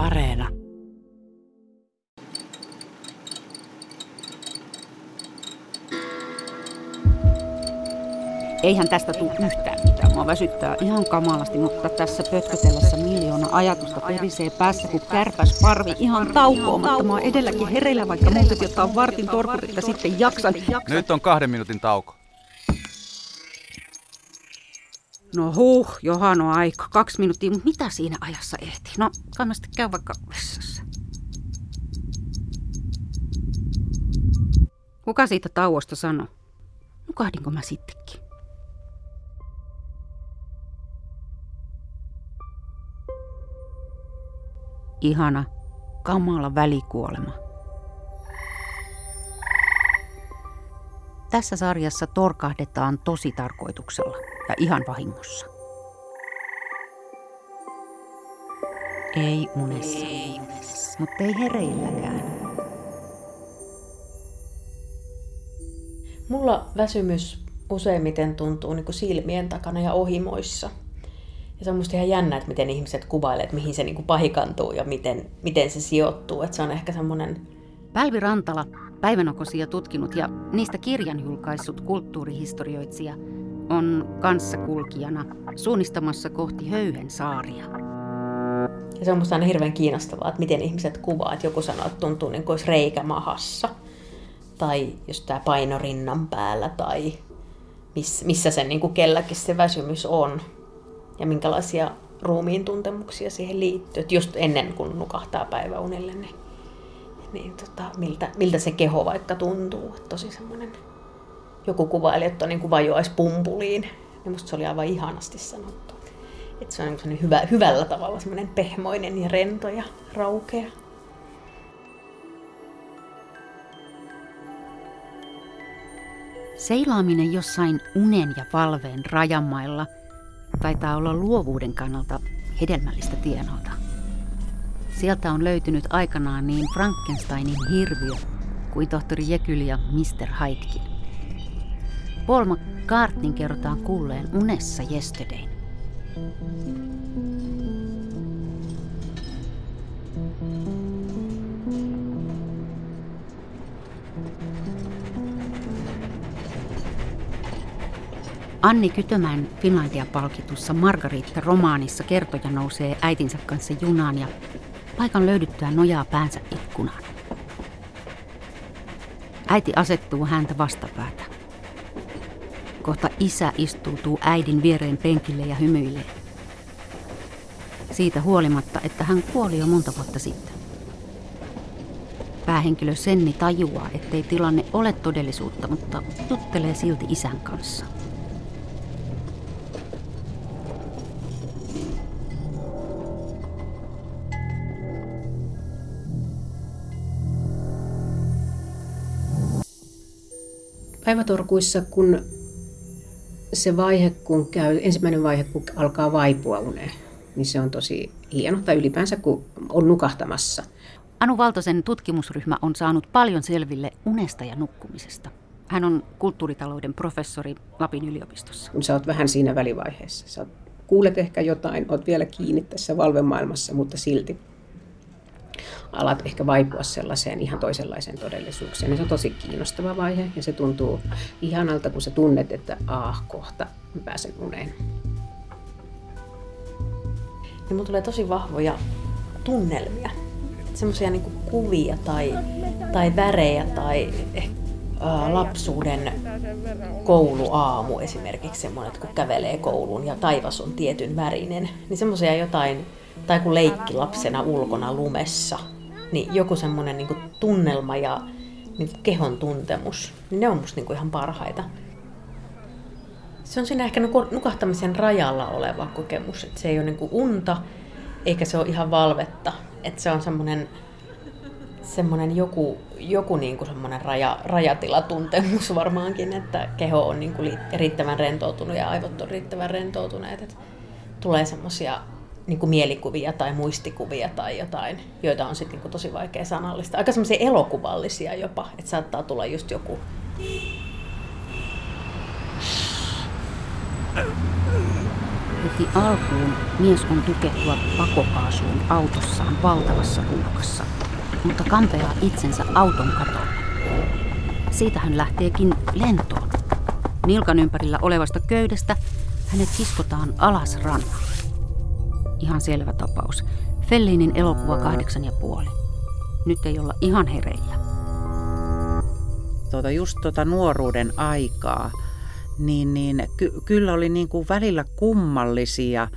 Areena. Eihän tästä tule yhtään mitään. Mua väsyttää ihan kamalasti, mutta tässä pötkötellessä miljoona ajatusta perisee päässä kuin kärpäs parvi ihan taukoamatta. Mä oon edelläkin hereillä, vaikka piti ottaa vartin torkut, että sitten jaksan. Nyt on kahden minuutin tauko. No huh, johan on aika. Kaksi minuuttia, mutta mitä siinä ajassa ehti? No, sitten käy vaikka vessassa. Kuka siitä tauosta sanoi? Nukahdinko mä sittenkin? Ihana, kamala välikuolema. Tässä sarjassa torkahdetaan tosi tarkoituksella ja ihan vahingossa. Ei unessa, ei unessa. mutta ei hereilläkään. Mulla väsymys useimmiten tuntuu niin kuin silmien takana ja ohimoissa. Ja se on musta ihan jännä, että miten ihmiset kuvailevat, että mihin se niin kuin pahikantuu ja miten, miten se sijoittuu. Että se on ehkä semmoinen... Päivi Rantala, päivänokosia tutkinut ja niistä kirjan julkaissut kulttuurihistorioitsija, on kanssakulkijana suunnistamassa kohti Höyhen saaria. Ja se on musta aina hirveän kiinnostavaa, että miten ihmiset kuvaa, että joku sanoo, että tuntuu niin kuin olisi reikä mahassa. Tai jos tämä paino rinnan päällä tai miss, missä sen niin kuin kelläkin se väsymys on. Ja minkälaisia ruumiin tuntemuksia siihen liittyy. Että just ennen kuin nukahtaa päiväunille, niin, niin tota, miltä, miltä se keho vaikka tuntuu. Että tosi semmoinen joku kuvaili, että niin kuin vajoaisi pumpuliin. Ja musta se oli aivan ihanasti sanottu. Että se on niin hyvä, hyvällä tavalla semmoinen pehmoinen ja rento ja raukea. Seilaaminen jossain unen ja valveen rajamailla taitaa olla luovuuden kannalta hedelmällistä tienota. Sieltä on löytynyt aikanaan niin Frankensteinin hirviö kuin tohtori Jekyll ja Mr. Hydekin. Paul McCartneyn kerrotaan kuulleen unessa Yesterdayn. Anni Kytömän Finlandia-palkitussa Margaritta-romaanissa kertoja nousee äitinsä kanssa junaan ja paikan löydyttyä nojaa päänsä ikkunaan. Äiti asettuu häntä vastapäätä. Kohta isä istuutuu äidin viereen penkille ja hymyilee. Siitä huolimatta, että hän kuoli jo monta vuotta sitten. Päähenkilö Senni tajuaa, ettei tilanne ole todellisuutta, mutta juttelee silti isän kanssa. Päivätorkuissa, kun se vaihe, kun käy, ensimmäinen vaihe, kun alkaa vaipua uneen, niin se on tosi hieno, tai ylipäänsä kun on nukahtamassa. Anu Valtosen tutkimusryhmä on saanut paljon selville unesta ja nukkumisesta. Hän on kulttuuritalouden professori Lapin yliopistossa. Kun sä oot vähän siinä välivaiheessa. Sä kuulet ehkä jotain, oot vielä kiinni tässä valvemaailmassa, mutta silti alat ehkä vaipua sellaiseen ihan toisenlaiseen todellisuuteen. Ja se on tosi kiinnostava vaihe ja se tuntuu ihanalta, kun sä tunnet, että ah, kohta mä pääsen uneen. Niin mun tulee tosi vahvoja tunnelmia. Semmoisia niin kuvia tai, tai värejä tai lapsuuden kouluaamu esimerkiksi semmoinen, että kun kävelee kouluun ja taivas on tietyn värinen, niin semmoisia jotain, tai kun leikki lapsena ulkona lumessa, niin joku semmoinen niin tunnelma ja niin kehon tuntemus, niin ne on musta niin ihan parhaita. Se on siinä ehkä nukahtamisen rajalla oleva kokemus, että se ei ole niin unta, eikä se ole ihan valvetta. Että se on semmoinen, semmoinen joku, joku niin kuin semmoinen raja, rajatilatuntemus varmaankin, että keho on niin kuin riittävän rentoutunut ja aivot on riittävän rentoutuneet. Että tulee semmoisia niin kuin mielikuvia tai muistikuvia tai jotain, joita on sitten niin tosi vaikea sanallista. Aika semmoisia elokuvallisia jopa, että saattaa tulla just joku heti alkuun mies on tukehtua pakokaasuun autossaan valtavassa ruuhkassa, mutta kampeaa itsensä auton katolle. Siitä hän lähteekin lentoon. Nilkan ympärillä olevasta köydestä hänet kiskotaan alas rannalle. Ihan selvä tapaus. Fellinin elokuva kahdeksan ja puoli. Nyt ei olla ihan hereillä. Tuota, just tuota nuoruuden aikaa, niin, niin ky- kyllä oli niin kuin välillä kummallisia,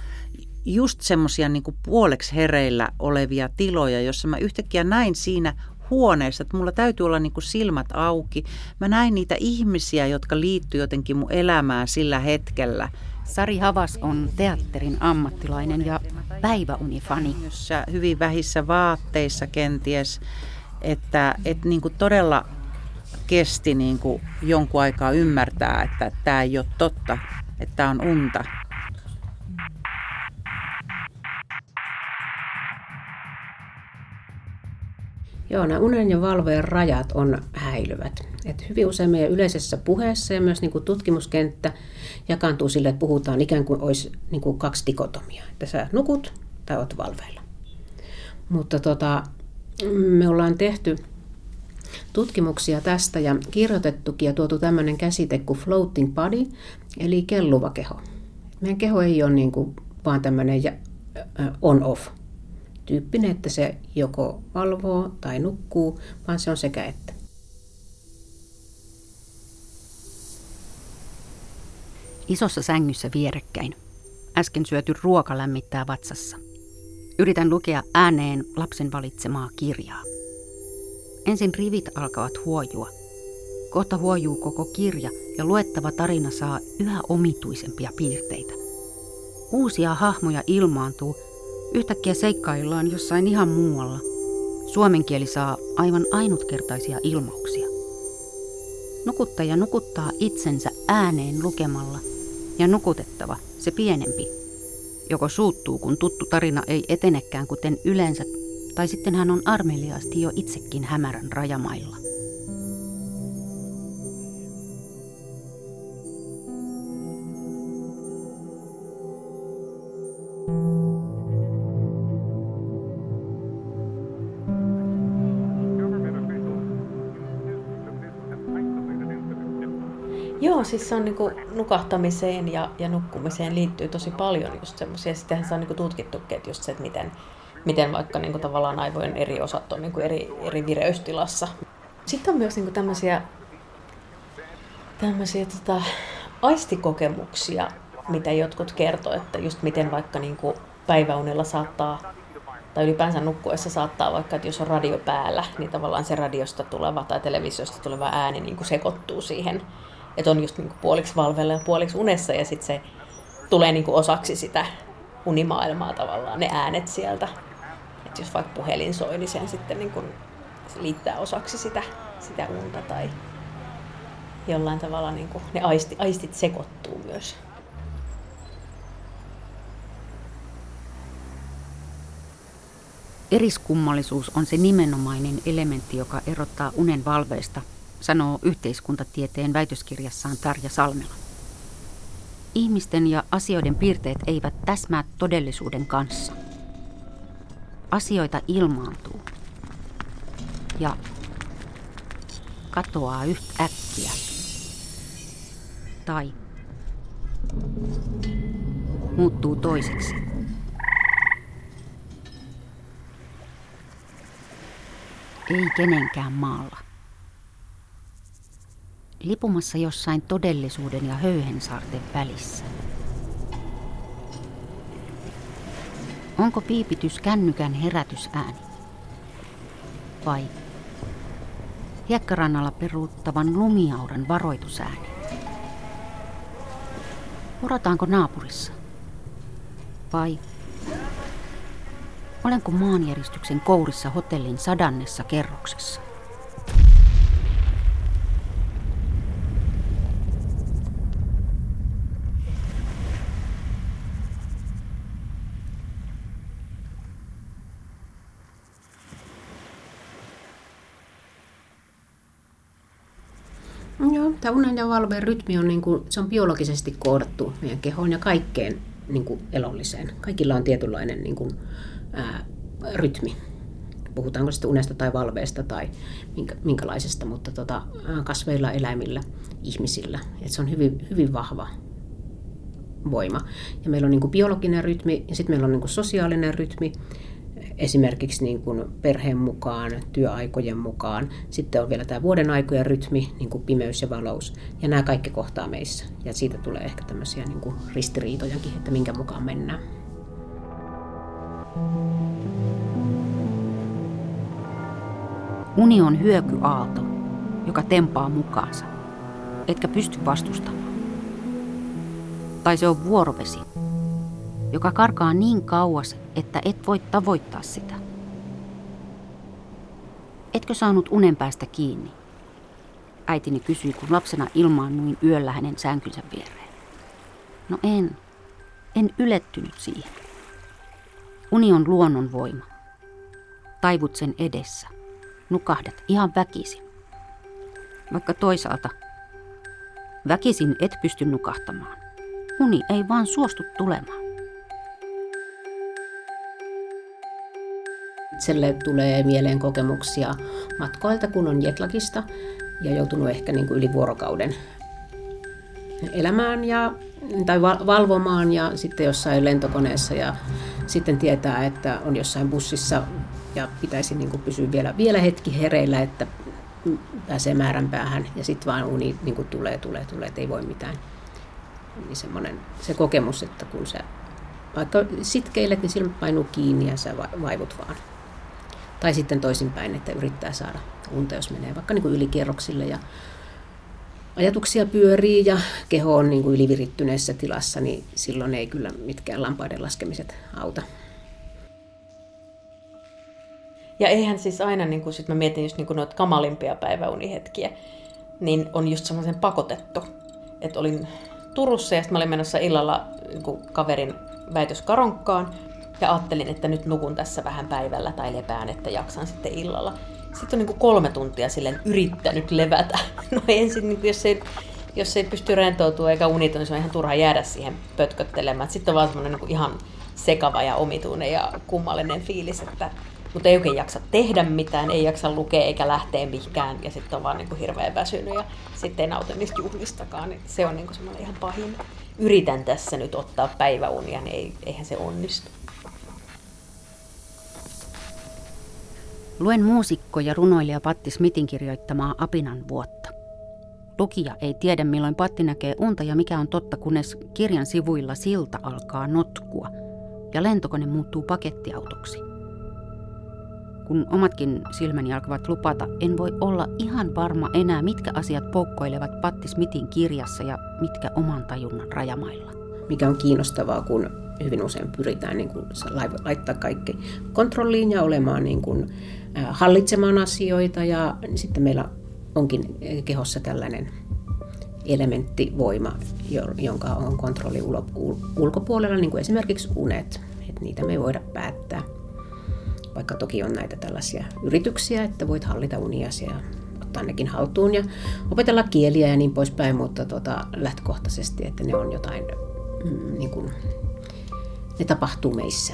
just semmoisia niin puoleksi hereillä olevia tiloja, jossa mä yhtäkkiä näin siinä huoneessa, että mulla täytyy olla niin kuin silmät auki. Mä näin niitä ihmisiä, jotka liittyy jotenkin mun elämään sillä hetkellä. Sari Havas on teatterin ammattilainen ja päiväunifani. Hyvin vähissä vaatteissa kenties, että, että niin kuin todella kesti niin kuin jonkun aikaa ymmärtää, että tämä ei ole totta, että tämä on unta. Joo, nämä unen ja valveen rajat on häilyvät. Et hyvin usein meidän yleisessä puheessa ja myös niin kuin tutkimuskenttä jakaantuu sille, että puhutaan ikään kuin olisi niin kuin kaksi dikotomia. Että sä nukut tai oot valveilla. Mutta tota, me ollaan tehty tutkimuksia tästä ja kirjoitettukin ja tuotu tämmöinen käsite kuin floating body, eli kelluva keho. Meidän keho ei ole niin kuin vaan tämmöinen on-off tyyppinen, että se joko valvoo tai nukkuu, vaan se on sekä että. Isossa sängyssä vierekkäin. Äsken syöty ruoka lämmittää vatsassa. Yritän lukea ääneen lapsen valitsemaa kirjaa. Ensin rivit alkavat huojua. Kohta huojuu koko kirja ja luettava tarina saa yhä omituisempia piirteitä. Uusia hahmoja ilmaantuu, yhtäkkiä seikkaillaan jossain ihan muualla. Suomen kieli saa aivan ainutkertaisia ilmauksia. Nukuttaja nukuttaa itsensä ääneen lukemalla ja nukutettava, se pienempi, joko suuttuu, kun tuttu tarina ei etenekään kuten yleensä tai sitten hän on armeliaasti jo itsekin hämärän rajamailla. Joo, siis se on niin kuin nukahtamiseen ja, ja nukkumiseen liittyy tosi paljon just semmoisia. Sittenhän se on niin tutkittukin, että just se, että miten, miten vaikka niin kuin tavallaan aivojen eri osat on niin kuin eri, eri vireystilassa. Sitten on myös niin kuin tämmöisiä, tämmöisiä tota, aistikokemuksia, mitä jotkut kertoo, että just miten vaikka niin kuin päiväunella saattaa, tai ylipäänsä nukkuessa saattaa vaikka, että jos on radio päällä, niin tavallaan se radiosta tuleva tai televisiosta tuleva ääni niin kuin sekoittuu siihen, että on just niin kuin puoliksi valvella ja puoliksi unessa, ja sitten se tulee niin kuin osaksi sitä unimaailmaa tavallaan, ne äänet sieltä että jos vaikka puhelin soi, niin sen sitten niin kun, se liittää osaksi sitä, sitä unta tai jollain tavalla niin kun, ne aisti, aistit sekoittuu myös. Eriskummallisuus on se nimenomainen elementti, joka erottaa unen valveista, sanoo yhteiskuntatieteen väitöskirjassaan Tarja Salmela. Ihmisten ja asioiden piirteet eivät täsmää todellisuuden kanssa – asioita ilmaantuu ja katoaa yhtä äkkiä. Tai muuttuu toiseksi. Ei kenenkään maalla. Lipumassa jossain todellisuuden ja höyhensaarten välissä. Onko piipitys kännykän herätysääni? Vai hiekkarannalla peruuttavan lumiauran varoitusääni? Urataanko naapurissa? Vai olenko maanjäristyksen kourissa hotellin sadannessa kerroksessa? Joo, tämä unen ja valveen rytmi on, niin kuin, se on biologisesti koodattu meidän kehoon ja kaikkeen niin kuin elolliseen. Kaikilla on tietynlainen niin kuin, ää, rytmi. Puhutaanko sitten unesta tai valveesta tai minkä, minkälaisesta, mutta tota, kasveilla, eläimillä, ihmisillä. Et se on hyvin, hyvin vahva voima. Ja meillä on niin kuin biologinen rytmi ja sitten meillä on niin kuin sosiaalinen rytmi esimerkiksi niin kuin perheen mukaan, työaikojen mukaan. Sitten on vielä tämä vuoden aikojen rytmi, niin kuin pimeys ja valous. Ja nämä kaikki kohtaa meissä. Ja siitä tulee ehkä tämmöisiä niin kuin ristiriitojakin, että minkä mukaan mennään. Uni on hyökyaalto, joka tempaa mukaansa, etkä pysty vastustamaan. Tai se on vuorovesi, joka karkaa niin kauas, että et voi tavoittaa sitä. Etkö saanut unen päästä kiinni? Äitini kysyi, kun lapsena ilmaannuin yöllä hänen sänkynsä viereen. No en. En ylettynyt siihen. Uni on luonnon voima. Taivut sen edessä. Nukahdat ihan väkisin. Vaikka toisaalta väkisin et pysty nukahtamaan. Uni ei vaan suostu tulemaan. Itselle tulee mieleen kokemuksia matkoilta, kun on Jetlagista ja joutunut ehkä niin kuin yli vuorokauden elämään ja, tai valvomaan ja sitten jossain lentokoneessa ja sitten tietää, että on jossain bussissa ja pitäisi niin kuin pysyä vielä, vielä hetki hereillä, että pääsee määränpäähän ja sitten vaan uni niin kuin tulee, tulee, tulee, että ei voi mitään. Niin semmoinen se kokemus, että kun sä vaikka sitkeilet, niin silmät painuu kiinni ja sä vaivut vaan. Tai sitten toisinpäin, että yrittää saada unta, jos menee vaikka niin kuin ylikierroksille ja ajatuksia pyörii ja keho on niin kuin ylivirittyneessä tilassa, niin silloin ei kyllä mitkään lampaiden laskemiset auta. Ja eihän siis aina, niin kuin sit mä mietin just niin kuin noita kamalimpia päiväunihetkiä, niin on just semmoisen pakotettu. Että olin Turussa ja sitten mä olin menossa illalla niin kaverin väitöskaronkkaan ja ajattelin, että nyt nukun tässä vähän päivällä tai lepään, että jaksan sitten illalla. Sitten on niin kolme tuntia silleen yrittänyt levätä. No ensin, niin jos, ei, jos ei pysty rentoutumaan eikä unita, niin se on ihan turha jäädä siihen pötköttelemään. Sitten on vaan semmoinen niin ihan sekava ja omituinen ja kummallinen fiilis, että mutta ei oikein jaksa tehdä mitään, ei jaksa lukea eikä lähteä mihinkään ja sitten on vaan niin kuin hirveän väsynyt ja sitten ei nauti niistä juhlistakaan, niin se on niin kuin semmoinen ihan pahin. Yritän tässä nyt ottaa päiväunia, niin ei, eihän se onnistu. Luen muusikko ja runoilija Patti Smithin kirjoittamaa Apinan vuotta. Lukija ei tiedä milloin Patti näkee unta ja mikä on totta, kunnes kirjan sivuilla silta alkaa notkua ja lentokone muuttuu pakettiautoksi. Kun omatkin silmäni alkavat lupata, en voi olla ihan varma enää, mitkä asiat poukkoilevat Patti Smithin kirjassa ja mitkä oman tajunnan rajamailla. Mikä on kiinnostavaa, kun hyvin usein pyritään niin kuin laittaa kaikki kontrolliin ja olemaan niin kuin hallitsemaan asioita ja sitten meillä onkin kehossa tällainen elementtivoima, jonka on kontrolli ulkopuolella, niin kuin esimerkiksi unet. Että niitä me ei voida päättää. Vaikka toki on näitä tällaisia yrityksiä, että voit hallita uniasi ja ottaa nekin haltuun ja opetella kieliä ja niin poispäin, mutta tota, lähtökohtaisesti, että ne on jotain, mm, niin kuin, ne tapahtuu meissä.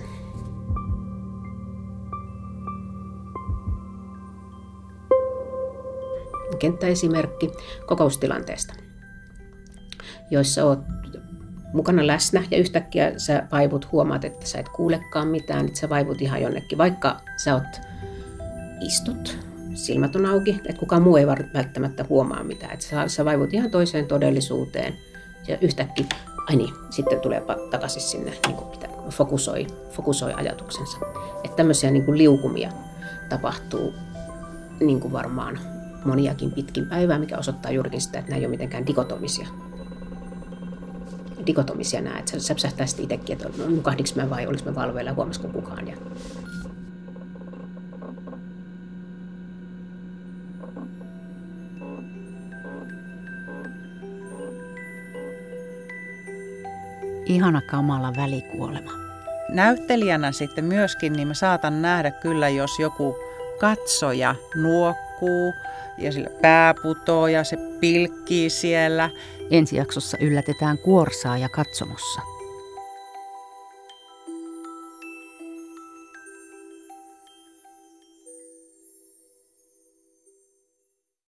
kenttäesimerkki kokoustilanteesta, joissa olet mukana läsnä ja yhtäkkiä sä vaivut, huomaat, että sä et kuulekaan mitään, että sä vaivut ihan jonnekin, vaikka sä oot istut, silmät on auki, että kukaan muu ei välttämättä huomaa mitään, että sä, sä vaivut ihan toiseen todellisuuteen ja yhtäkkiä, ai niin, sitten tulee takaisin sinne, niin kuin pitää, fokusoi, fokusoi ajatuksensa. Että tämmöisiä niin kuin liukumia tapahtuu niin kuin varmaan moniakin pitkin päivää, mikä osoittaa juurikin sitä, että nämä ei ole mitenkään dikotomisia. Dikotomisia nämä, että säpsähtää sitten itsekin, että nukahdinko mä vai oliko mä valveilla, huomasiko kukaan. Ja ihana kamala välikuolema. Näyttelijänä sitten myöskin, niin mä saatan nähdä kyllä, jos joku katsoja nuokkuu ja sillä pää putoo ja se pilkkii siellä. Ensi jaksossa yllätetään kuorsaa ja katsomossa.